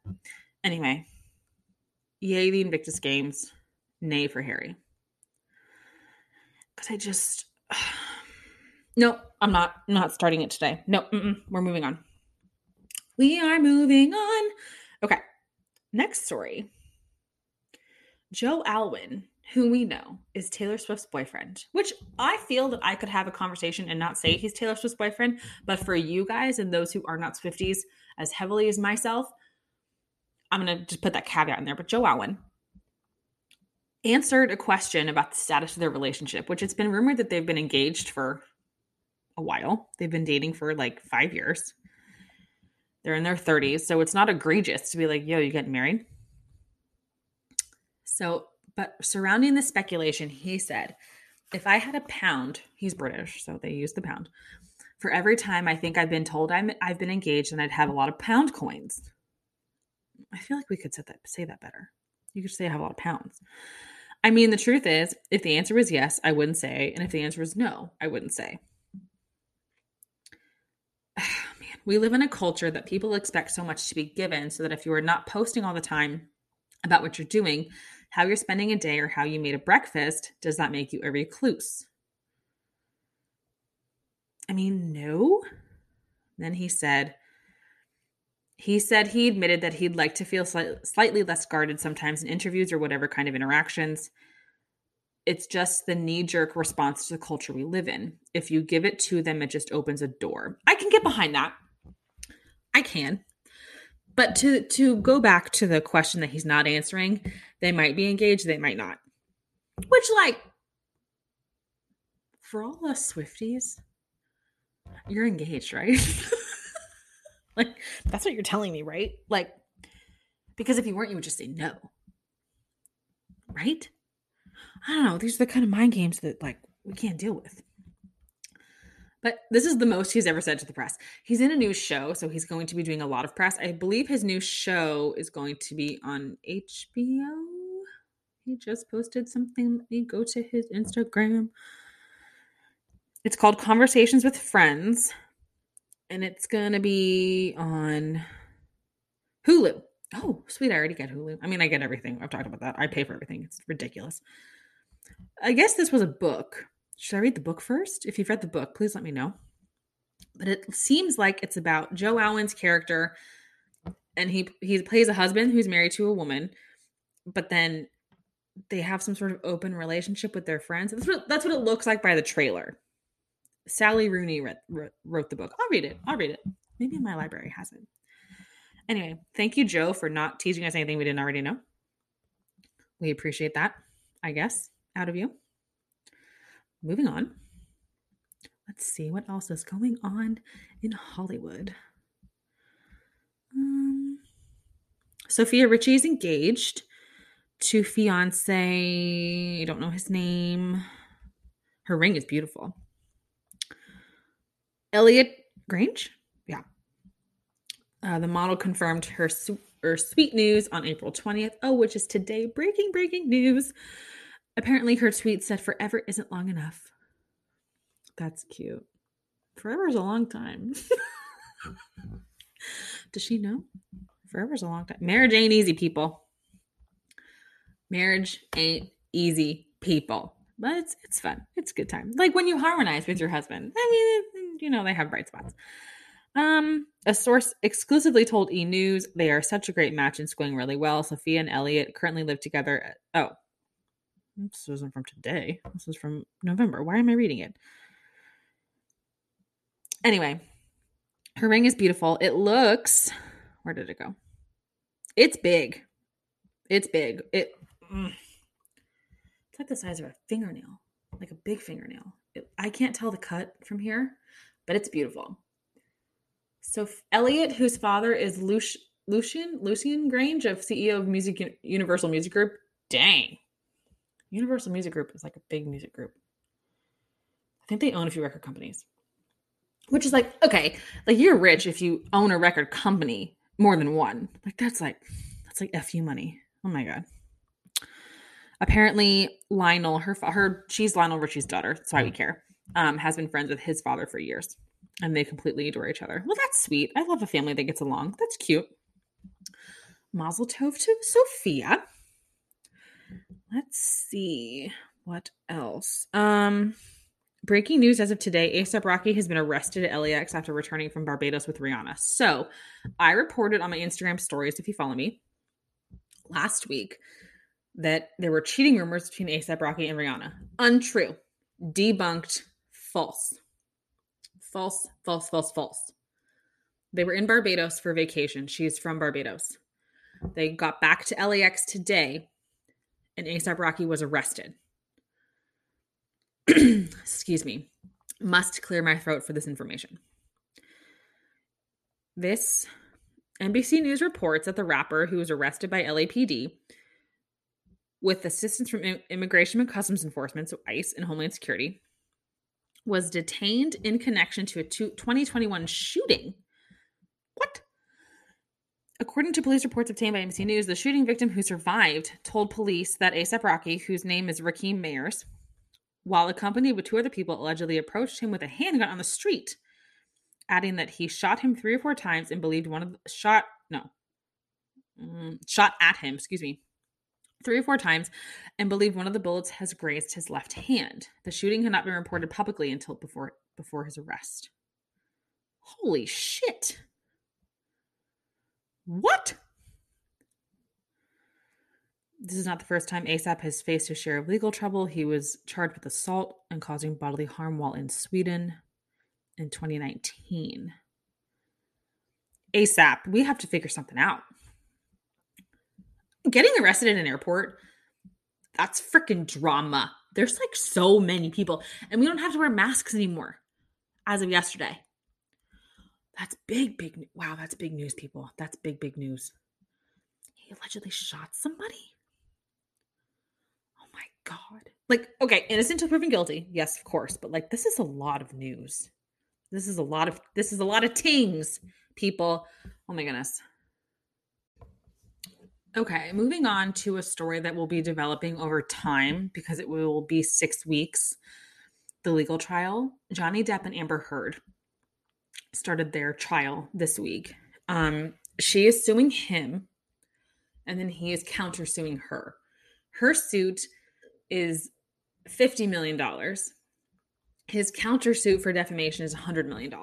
Anyway, yay, the Invictus Games. Nay for Harry. Because I just. [sighs] no, I'm not. I'm not starting it today. No, we're moving on. We are moving on. Okay. Next story. Joe Alwyn who we know is Taylor Swift's boyfriend, which I feel that I could have a conversation and not say he's Taylor Swift's boyfriend. But for you guys and those who are not Swifties as heavily as myself, I'm going to just put that caveat in there. But Joe Alwyn answered a question about the status of their relationship, which it's been rumored that they've been engaged for a while. They've been dating for like five years. They're in their 30s. So it's not egregious to be like, yo, you getting married? So but surrounding the speculation, he said, if I had a pound, he's British, so they use the pound. For every time I think I've been told I'm I've been engaged, and I'd have a lot of pound coins. I feel like we could say that say that better. You could say I have a lot of pounds. I mean, the truth is, if the answer was yes, I wouldn't say, and if the answer was no, I wouldn't say. [sighs] Man, we live in a culture that people expect so much to be given, so that if you are not posting all the time about what you're doing, how you're spending a day, or how you made a breakfast does that make you a recluse. I mean, no. Then he said, he said he admitted that he'd like to feel slightly less guarded sometimes in interviews or whatever kind of interactions. It's just the knee jerk response to the culture we live in. If you give it to them, it just opens a door. I can get behind that. I can. But to to go back to the question that he's not answering, they might be engaged, they might not. Which like for all us Swifties, you're engaged, right? [laughs] like that's what you're telling me, right? Like because if you weren't, you would just say no. Right? I don't know. These are the kind of mind games that like we can't deal with. But this is the most he's ever said to the press. He's in a new show, so he's going to be doing a lot of press. I believe his new show is going to be on HBO. He just posted something. Let me go to his Instagram. It's called Conversations with Friends, and it's going to be on Hulu. Oh, sweet. I already get Hulu. I mean, I get everything. I've talked about that. I pay for everything. It's ridiculous. I guess this was a book should I read the book first? If you've read the book, please let me know. But it seems like it's about Joe Alwyn's character, and he he plays a husband who's married to a woman, but then they have some sort of open relationship with their friends. That's what, that's what it looks like by the trailer. Sally Rooney read, wrote the book. I'll read it. I'll read it. Maybe my library has it. Anyway, thank you, Joe, for not teaching us anything we didn't already know. We appreciate that, I guess, out of you. Moving on. Let's see what else is going on in Hollywood. Um, Sofia Richie is engaged to fiance. I don't know his name. Her ring is beautiful. Elliot Grainge, yeah. Uh, the model confirmed her su- her sweet news on April 20th. Oh, which is today. Breaking, breaking news. Apparently, her tweet said, "Forever isn't long enough." That's cute. Forever is a long time. [laughs] Does she know? Forever is a long time. Marriage ain't easy, people. Marriage ain't easy, people. But it's it's fun. It's a good time. Like when you harmonize with your husband. I mean, you know, they have bright spots. Um, a source exclusively told E News they are such a great match and going really well. Sofia and Elliot currently live together. At, oh, this wasn't from today. This is from November. Why am I reading it? Anyway, her ring is beautiful. It looks. Where did it go? It's big. It's big. It. Mm, it's like the size of a fingernail, like a big fingernail. It, I can't tell the cut from here, but it's beautiful. So Elliot, whose father is Lucian Lucian Grainge of CEO of Music Universal Music Group. Dang, Universal Music Group is like a big music group. I think they own a few record companies which is like okay like you're rich if you own a record company more than one. Like that's like that's like fu money. Oh my god. Apparently lionel her her she's lionel richie's daughter that's why we care um has been friends with his father for years and they completely adore each other. Well that's sweet. I love a family that gets along. That's cute. Mazel tov to sofia let's see what else um Breaking news as of today ASAP Rocky has been arrested at LAX after returning from Barbados with Rihanna. So I reported on my Instagram stories, if you follow me, last week that there were cheating rumors between ASAP Rocky and Rihanna. Untrue. Debunked. False. False, false, false, false. They were in Barbados for vacation. She's from Barbados. They got back to LAX today, and ASAP Rocky was arrested. [clears throat] excuse me, must clear my throat for this information. This NBC News reports that the rapper who was arrested by LAPD with assistance from Immigration and Customs Enforcement, so ICE and Homeland Security, was detained in connection to a 2021 shooting. According to police reports obtained by NBC News, the shooting victim who survived told police that ASAP Rocky, whose name is Rakim Mayers, while accompanied with two other people, allegedly approached him with a handgun on the street, adding that he shot him three or four times and believed one of the shot no mm, shot at him, excuse me, three or four times and believed one of the bullets has grazed his left hand. The shooting had not been reported publicly until before before his arrest. Holy shit. What? This is not the first time ASAP has faced his share of legal trouble. He was charged with assault and causing bodily harm while in Sweden in 2019. ASAP, we have to figure something out. Getting arrested in an airport, that's freaking drama. There's like so many people, and we don't have to wear masks anymore as of yesterday. That's big, big. Wow, that's big news, people. That's big, big news. He allegedly shot somebody Oh my god. Like, okay, innocent until proven guilty. Yes, of course. But like this is a lot of news. This is a lot of this is a lot of things, people. Oh my goodness. Okay, moving on to a story that will be developing over time because it will be six weeks. The legal trial. Johnny Depp and Amber Heard started their trial this week. Um, she is suing him, and then he is countersuing her. Her suit is $50 million. His countersuit for defamation is $100 million.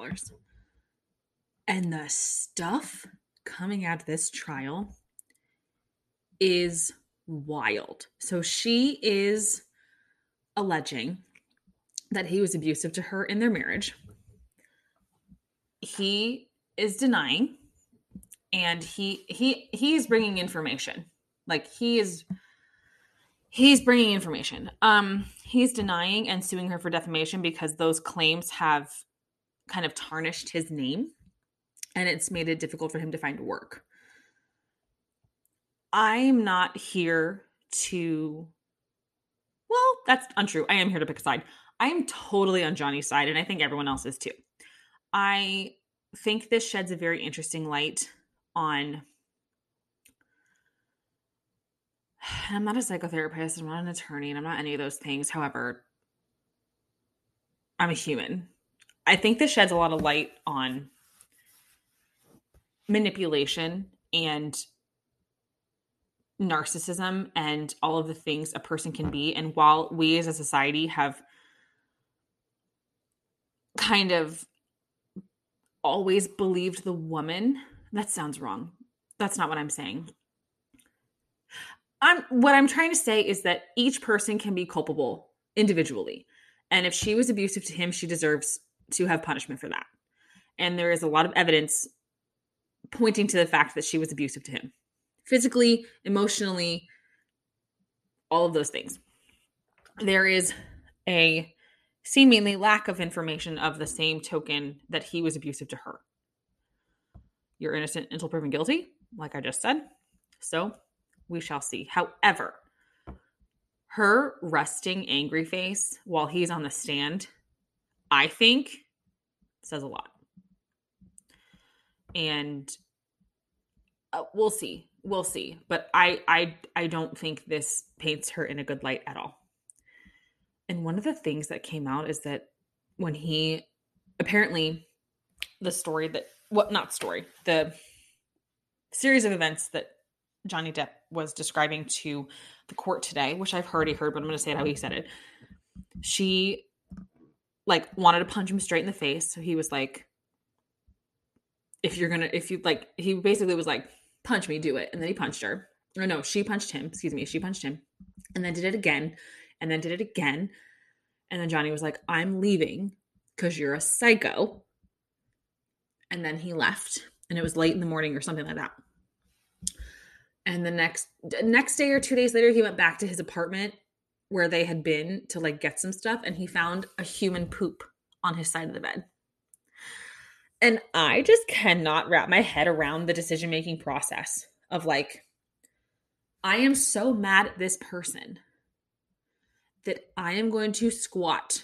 And the stuff coming out of this trial is wild. So she is alleging that he was abusive to her in their marriage. He is denying and he he he's bringing information. Like he is he's bringing information. Um he's denying and suing her for defamation because those claims have kind of tarnished his name and it's made it difficult for him to find work. I'm not here to well, that's untrue. I am here to pick a side. I am totally on Johnny's side, and I think everyone else is too. I think this sheds a very interesting light on. [sighs] I'm not a psychotherapist, I'm not an attorney, and I'm not any of those things. However, I'm a human. I think this sheds a lot of light on manipulation and narcissism and all of the things a person can be. And while we as a society have kind of always believed the woman, that sounds wrong. That's not what I'm saying. I'm what I'm trying to say is that each person can be culpable individually. And if she was abusive to him, she deserves to have punishment for that. And there is a lot of evidence pointing to the fact that she was abusive to him physically, emotionally, all of those things. There is a seemingly lack of information of the same token that he was abusive to her. You're innocent until proven guilty, like I just said. So we shall see. However, her resting angry face while he's on the stand, I think says a lot. And uh, we'll see we'll see but i i i don't think this paints her in a good light at all and one of the things that came out is that when he apparently the story that what not story the series of events that johnny depp was describing to the court today which i've already heard but i'm going to say it how he said it she like wanted to punch him straight in the face so he was like if you're gonna if you like he basically was like punch me, do it. And then he punched her. Or no, she punched him. Excuse me. She punched him and then did it again and then did it again. And then Johnny was like, I'm leaving because you're a psycho. And then he left and it was late in the morning or something like that. And the next next day or 2 days later he went back to his apartment where they had been to like get some stuff and he found a human poop on his side of the bed. And I just cannot wrap my head around the decision making process of like, I am so mad at this person that I am going to squat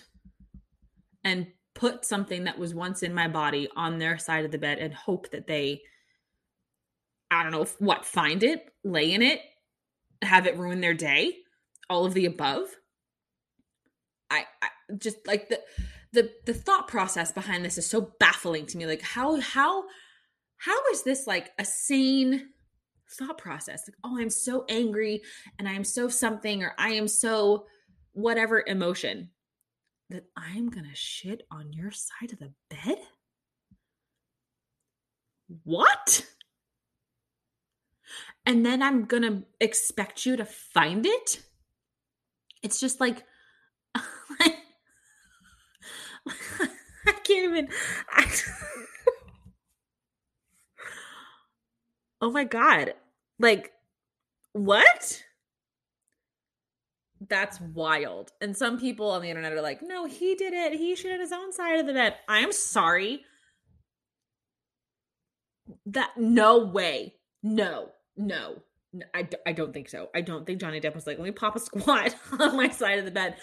and put something that was once in my body on their side of the bed and hope that they, I don't know what, find it, lay in it, have it ruin their day, all of the above. I, I just like the the the thought process behind this is so baffling to me like how how how is this like a sane thought process like oh i'm so angry and i am so something or i am so whatever emotion that i'm gonna shit on your side of the bed what and then i'm gonna expect you to find it it's just like [laughs] I can't even. I, [laughs] oh my God. Like, what? That's wild. And some people on the internet are like, no, he did it. He should have his own side of the bed. I'm sorry. That, no way. No, no. I, I don't think so. I don't think Johnny Depp was like, let me pop a squat [laughs] on my side of the bed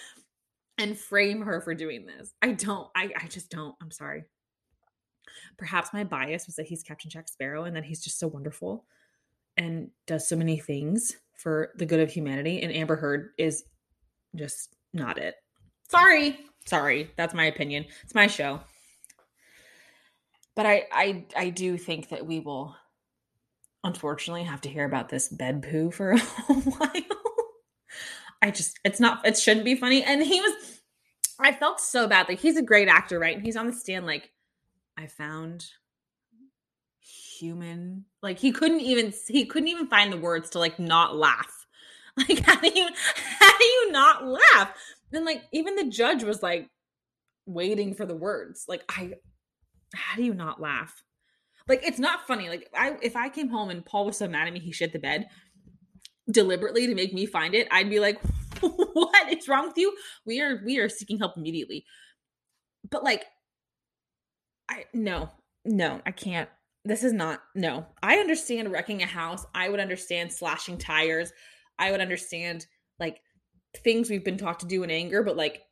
and frame her for doing this. I don't. I, I just don't. I'm sorry. Perhaps my bias was that he's Captain Jack Sparrow and that he's just so wonderful and does so many things for the good of humanity. And Amber Heard is just not it. Sorry. Sorry. That's my opinion. It's my show. But I I I do think that we will unfortunately have to hear about this bed poo for [laughs] a while. I just it's not it shouldn't be funny. And he was I felt so bad. Like he's a great actor, right? And he's on the stand like I found human like he couldn't even he couldn't even find the words to like not laugh [laughs] Like, how do you how do you not laugh? And like even the judge was like waiting for the words. Like, I how do you not laugh? Like it's not funny. Like I if I came home and Paul was so mad at me he shit the bed deliberately to make me find it, I'd be like, [laughs] what is wrong with you? We are we are seeking help immediately. But like I no, no, I can't. This is not no. I understand wrecking a house. I would understand slashing tires. I would understand like things we've been taught to do in anger, but like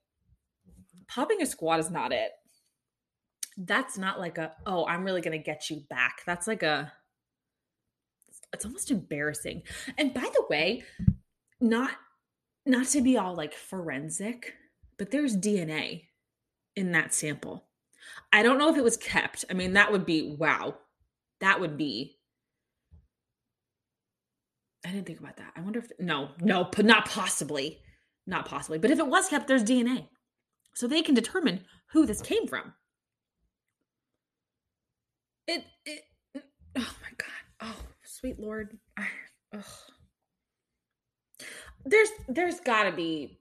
popping a squat is not it. That's not like a, oh, I'm really going to get you back. That's like a, it's almost embarrassing. And by the way, not not to be all like forensic, but there's DNA in that sample. I don't know if it was kept. I mean, that would be wow. That would be I didn't think about that. I wonder if no, no, not possibly. Not possibly. But if it was kept, there's DNA. So they can determine who this came from. It, it oh my god. Oh, sweet lord. I, there's there's got to be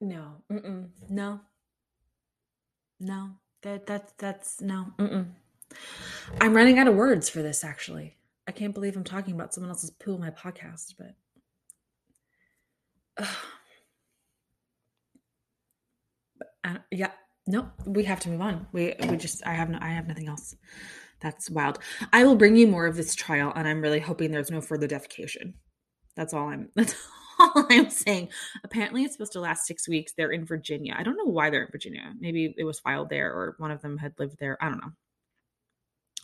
no. Mm-mm, no. No. That that that's no. Mm-mm. I'm running out of words for this actually. I can't believe I'm talking about someone else's poo in my podcast, but [sighs] uh, uh, yeah, no, we have to move on. We we just I have no I have nothing else. That's wild. I will bring you more of this trial, and I'm really hoping there's no further defecation. That's all I'm. [laughs] That's all I'm saying. Apparently, it's supposed to last six weeks. They're in Virginia. I don't know why they're in Virginia. Maybe it was filed there, or one of them had lived there. I don't know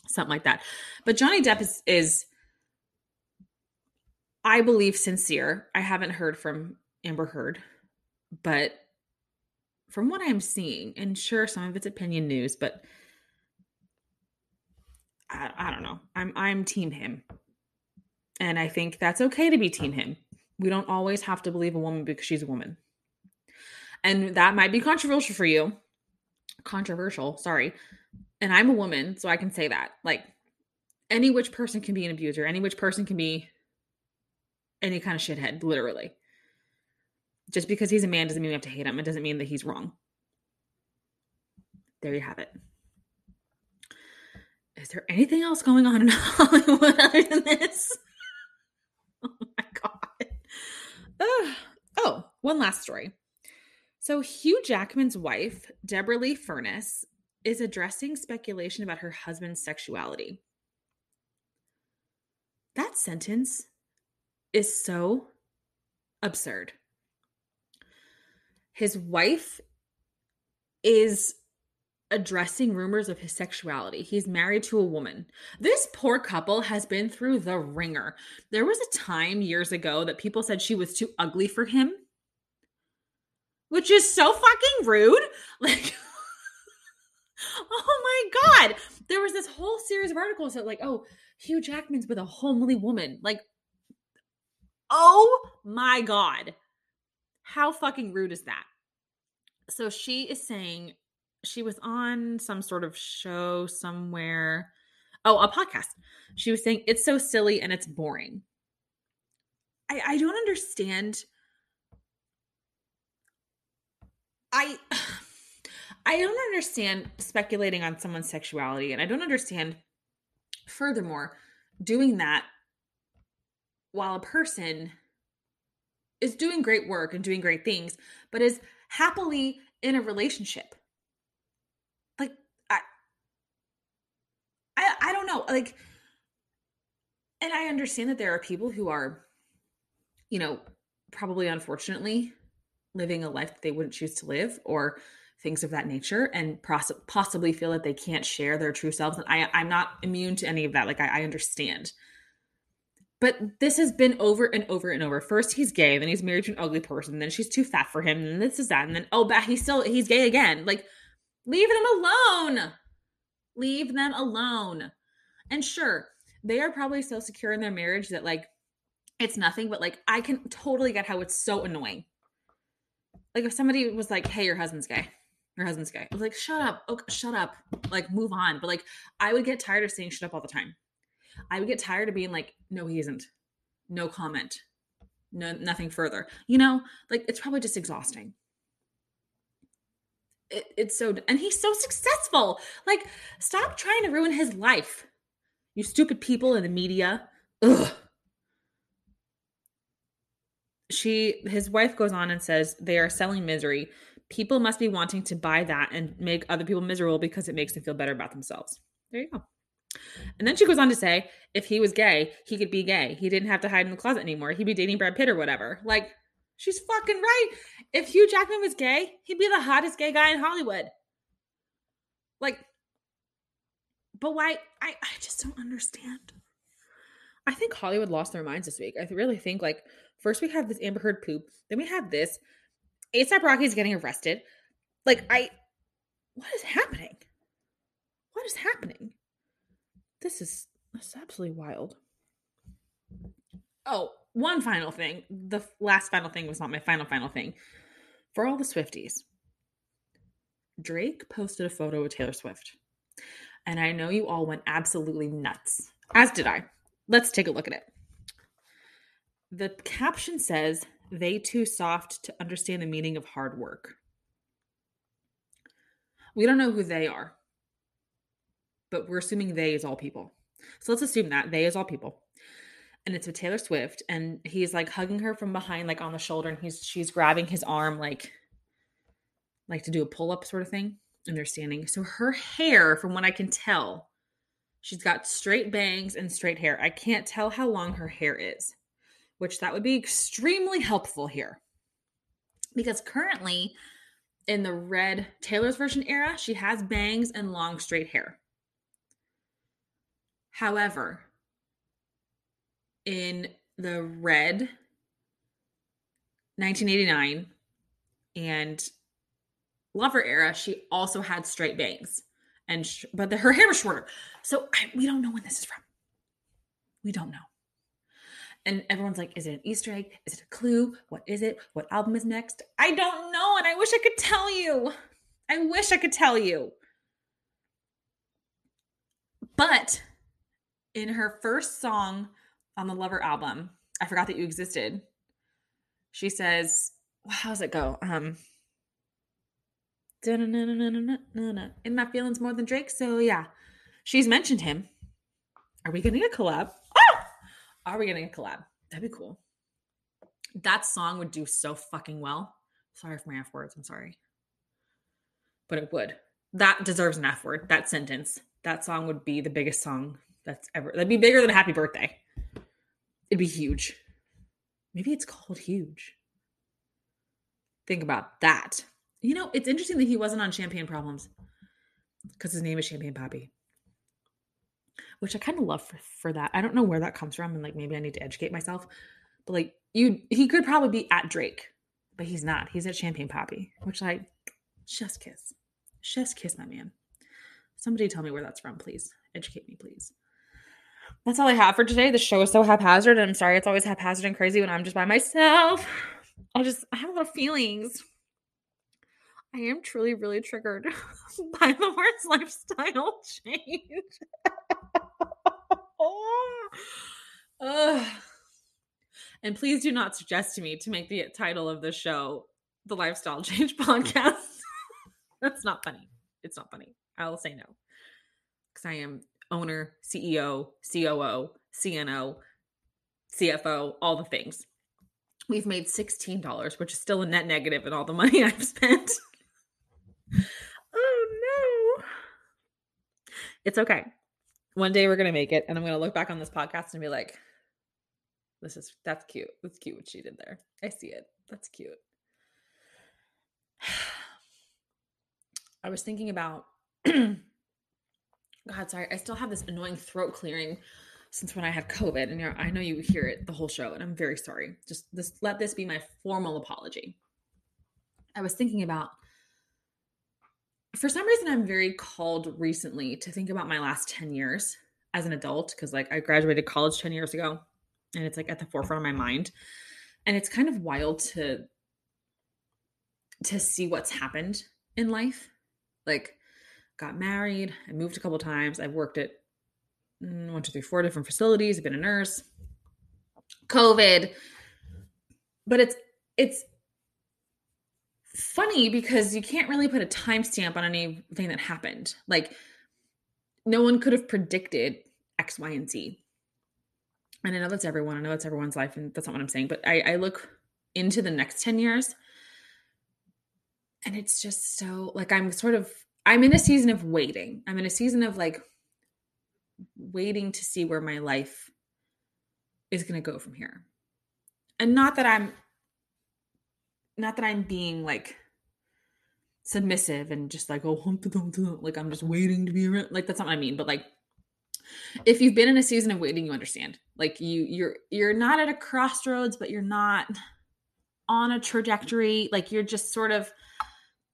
something like that. But Johnny Depp is is I believe sincere. I haven't heard from Amber Heard, but from what I'm seeing, and sure, some of it's opinion news, but I, I don't know. I'm I'm team him, and I think that's okay to be team him. We don't always have to believe a woman because she's a woman, and that might be controversial for you. Controversial, sorry, and I'm a woman, so I can say that. Like any which person can be an abuser, any which person can be any kind of shithead, literally. Just because he's a man doesn't mean we have to hate him. It doesn't mean that he's wrong. There you have it. Is there anything else going on in [laughs] Hollywood other than this? [laughs] Oh my God. Uh, oh, one last story. So, Hugh Jackman's wife, Deborra-Lee Furness, is addressing speculation about her husband's sexuality. That sentence is so absurd. His wife is addressing rumors of his sexuality. He's married to a woman. This poor couple has been through the ringer. There was a time years ago that people said she was too ugly for him, which is so fucking rude. [laughs] Like, oh my god. There was this whole series of articles that like oh hugh jackman's with a homely woman. Like oh my god. How fucking rude is that? So she is saying she was on some sort of show somewhere. Oh a podcast. She was saying it's so silly and it's boring. I i don't understand. I I don't understand speculating on someone's sexuality. And I don't understand, furthermore, doing that while a person is doing great work and doing great things, but is happily in a relationship. Like, I, I, I don't know. Like, and I understand that there are people who are, you know, probably unfortunately living a life that they wouldn't choose to live or things of that nature and poss- possibly feel that they can't share their true selves. And I, I'm not immune to any of that. Like, I, I understand. But this has been over and over and over. First, he's gay, then he's married to an ugly person, then she's too fat for him, and this is that, and then oh, but he's still he's gay again. Like, leave them alone. Leave them alone. And sure, they are probably so secure in their marriage that like it's nothing, but like I can totally get how it's so annoying. Like if somebody was like, "Hey, your husband's gay," your husband's gay. I was like, shut up. Okay, shut up. Like, move on. But like, I would get tired of saying shut up all the time. I would get tired of being like, no, he isn't. No comment. no nothing further. You know, like it's probably just exhausting. It, it's so and he's so successful. Like stop trying to ruin his life. You stupid people in the media. Ugh. She his wife goes on and says they are selling misery. People must be wanting to buy that and make other people miserable because it makes them feel better about themselves. There you go. And then she goes on to say, if he was gay, he could be gay. He didn't have to hide in the closet anymore. He'd be dating Brad Pitt or whatever. Like, she's fucking right. If Hugh Jackman was gay, he'd be the hottest gay guy in Hollywood. Like, but why? I, I just don't understand. I think Hollywood lost their minds this week. I really think, like, first we have this Amber Heard poop, then we have this. ASAP Rocky's getting arrested. Like, I, what is happening? What is happening? This is this is absolutely wild. Oh, one final thing. The last final thing was not my final final thing. For all the Swifties, Drake posted a photo with Taylor Swift. And I know you all went absolutely nuts, as did I. Let's take a look at it. The caption says, They too soft to understand the meaning of hard work. We don't know who they are but we're assuming they is all people. So let's assume that they is all people. And it's with Taylor Swift, and he's like hugging her from behind, like on the shoulder, and he's she's grabbing his arm, like like to do a pull up sort of thing. And they're standing. So her hair, from what I can tell, she's got straight bangs and straight hair. I can't tell how long her hair is, which that would be extremely helpful here. Because currently, in the red Taylor's version era, she has bangs and long straight hair. However, in the red 1989 and lover era, she also had straight bangs and sh- but the, her hair was shorter. So I, we don't know when this is from. We don't know. And everyone's like, is it an Easter egg? Is it a clue? What is it? What album is next? I don't know. And I wish I could tell you. I wish I could tell you. But in her first song on the Lover album, I forgot that you existed. She says, "How's it go?" Um, in my feelings more than Drake. So yeah, she's mentioned him. Are we going getting a collab? Are we getting a collab? That'd be cool. That song would do so fucking well. Sorry for my F words. I'm sorry. But it would. That deserves an F word. That sentence. That song would be the biggest song that's ever that'd be bigger than happy birthday. It'd be huge. Maybe it's called huge. Think about that. You know, it's interesting that he wasn't on Champagne Problems because his name is Champagne Papi, which I kind of love for, for that. I don't know where that comes from, and like maybe I need to educate myself. But like you, he could probably be at Drake, but he's not. He's at Champagne Papi, which I chef's kiss, chef's kiss, my man. Somebody tell me where that's from, please. Educate me, please that's all I have for today. The show is so haphazard, and I'm sorry it's always haphazard and crazy when I'm just by myself. I just I have a lot of feelings. I am truly really triggered [laughs] by the words lifestyle [laughs] change. [laughs] And please do not suggest to me to make the title of the show the lifestyle change podcast. That's not funny. It's not funny. I'll say no. Because I am owner, CEO, COO, CNO, CFO, all the things. We've made $16, which is still a net negative in all the money I've spent. oh no. It's okay. One day we're going to make it and I'm going to look back on this podcast and be like, this is, that's cute. That's cute what she did there. I see it. That's cute. [sighs] I was thinking about [clears throat] God, sorry. I still have this annoying throat clearing since when I had COVID, and I know you hear it the whole show, and I'm very sorry. Just this, let this be my formal apology. I was thinking about, for some reason, I'm very called recently to think about my last 10 years as an adult because, like, I graduated college 10 years ago, and it's like at the forefront of my mind, and it's kind of wild to to see what's happened in life, like got married. I moved a couple times. I've worked at mm, one, two, three, four different facilities. I've been a nurse. COVID, but it's it's funny because you can't really put a timestamp on anything that happened. Like no one could have predicted X, Y, and Z. And I know that's everyone. I know that's everyone's life, and that's not what I'm saying. But I, I look into the next 10 years and it's just so like I'm sort of I'm in a season of waiting. I'm in a season of like waiting to see where my life is going to go from here. And not that I'm not that I'm being like submissive and just like oh like I'm just waiting to be around like that's not what I mean but like if you've been in a season of waiting you understand. Like you you're you're not at a crossroads but you're not on a trajectory. Like you're just sort of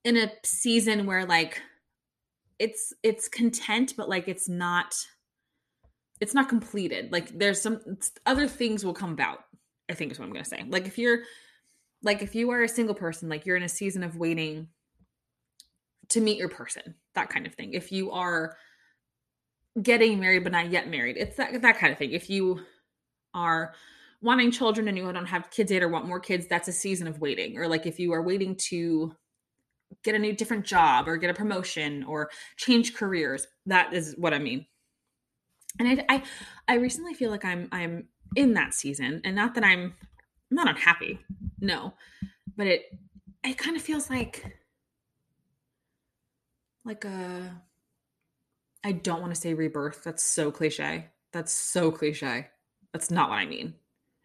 in a season where like it's it's content but like it's not it's not completed. Like there's some other things will come about i think is what i'm gonna say. Like if you're like if you are a single person like you're in a season of waiting to meet your person that kind of thing. If you are getting married but not yet married it's that that kind of thing. If you are wanting children and you don't have kids yet or want more kids that's a season of waiting. Or like if you are waiting to get a new different job or get a promotion or change careers that is what i mean. And I, I i recently feel like i'm i'm in that season and not that i'm I'm not unhappy no but it it kind of feels like like a i don't want to say rebirth that's so cliche that's so cliche that's not what i mean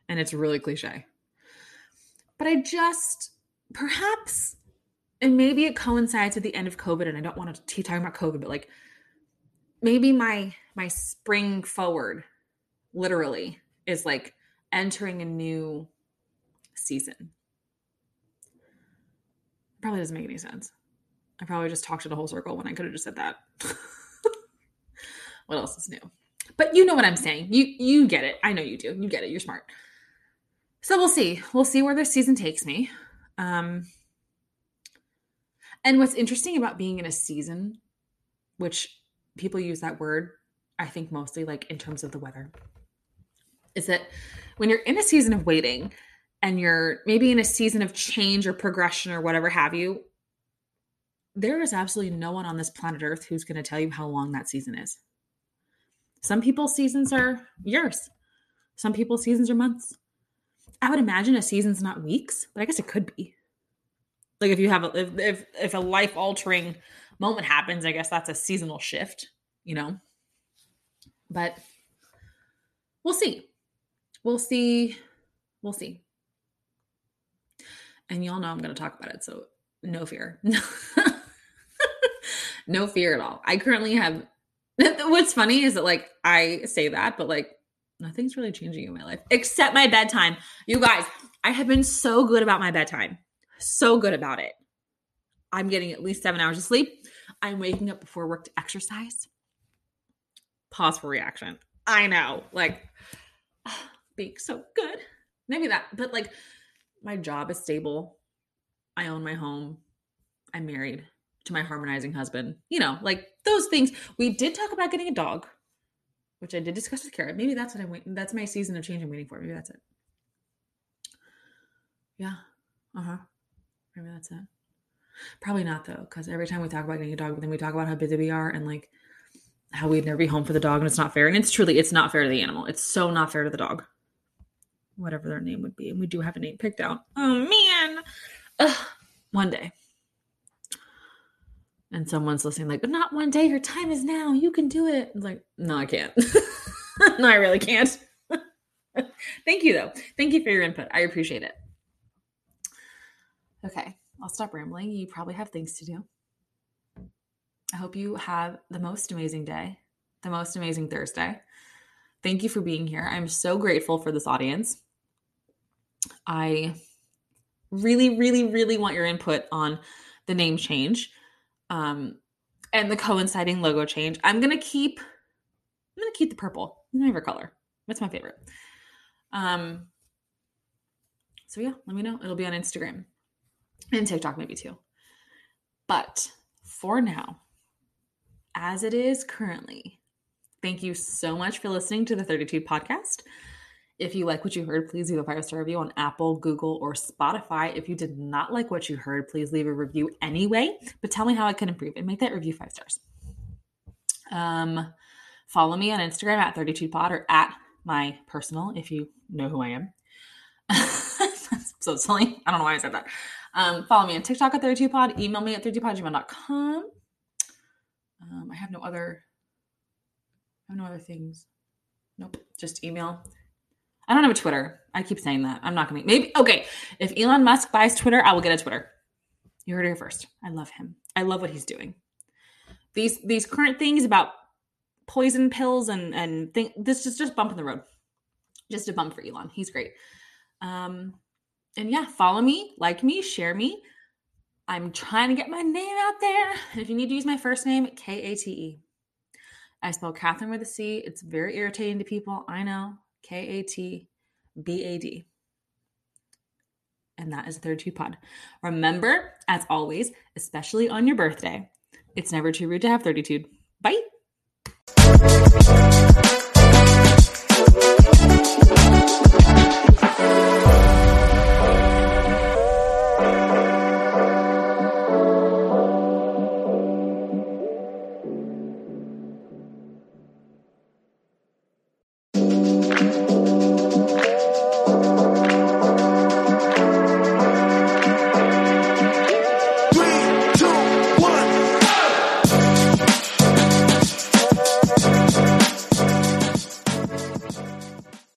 and it's really cliche. But i just perhaps and maybe it coincides with the end of covid and i don't want to keep talking about covid but like maybe my my spring forward literally is like entering a new season. Probably doesn't make any sense. I probably just talked in a whole circle when i could have just said that. [laughs] What else is new? But you know what i'm saying. You you get it. I know you do. You get it. You're smart. So we'll see. We'll see where this season takes me. Um and what's interesting about being in a season, which people use that word, I think mostly like in terms of the weather, is that when you're in a season of waiting and you're maybe in a season of change or progression or whatever have you, there is absolutely no one on this planet Earth who's going to tell you how long that season is. Some people's seasons are years, some people's seasons are months. I would imagine a season's not weeks, but I guess it could be. Like if you have a, if if, if a life altering moment happens, I guess that's a seasonal shift, you know. But we'll see. We'll see. We'll see. And y'all know I'm going to talk about it, so no fear. [laughs] no fear at all. I currently have [laughs] what's funny is that like I say that, but like nothing's really changing in my life except my bedtime. You guys, I have been so good about my bedtime so good about it. I'm getting at least seven hours of sleep. I'm waking up before work to exercise. Pause for reaction. I know, like, [sighs] being so good. Maybe that, but like, my job is stable. I own my home. I'm married to my harmonizing husband. You know, like those things. We did talk about getting a dog, which I did discuss with Kara. Maybe that's what I'm waiting. That's my season of change I'm waiting for. Maybe that's it. Yeah. Uh huh. Maybe that's it. Probably not though, because every time we talk about getting a dog, then we talk about how busy we are and like how we'd never be home for the dog, and it's not fair. And it's truly, it's not fair to the animal. It's so not fair to the dog. Whatever their name would be, and we do have a name picked out. Oh man, Ugh. one day. And someone's listening, like, not one day. Your time is now. You can do it. I'm like, no, I can't. [laughs] no, I really can't. [laughs] Thank you though. Thank you for your input. I appreciate it. Okay, I'll stop rambling. You probably have things to do. I hope you have the most amazing day, the most amazing Thursday. Thank you for being here. I'm so grateful for this audience. I really, really, really want your input on the name change um, and the coinciding logo change. I'm gonna keep. I'm gonna keep the purple. My favorite color. That's my favorite. Um. So yeah, let me know. It'll be on Instagram and TikTok maybe too. But for now, as it is currently, thank you so much for listening to the 32 podcast. If you like what you heard, please leave a five star review on Apple, Google, or Spotify. If you did not like what you heard, please leave a review anyway, but tell me how I can improve and make that review five stars. Um, follow me on Instagram at 32pod or at my personal if you know who I am. [laughs] so silly. I don't know why I said that. Um, follow me on TikTok at 32pod. Email me at 32podgmail.com. Um, I have no other I have no other things. Nope. Just email. I don't have a Twitter. I keep saying that. I'm not gonna maybe okay. If Elon Musk buys Twitter, I will get a Twitter. You heard it here first. I love him. I love what he's doing. These these current things about poison pills and and thing this is just bump in the road. Just a bump for Elon. He's great. Um and yeah, follow me, like me, share me. I'm trying to get my name out there. If you need to use my first name, K A T E. I spell Catherine with a C. It's very irritating to people. I know. K A T B A D. And that is the third two pod. Remember, as always, especially on your birthday, it's never too rude to have 32. Bye.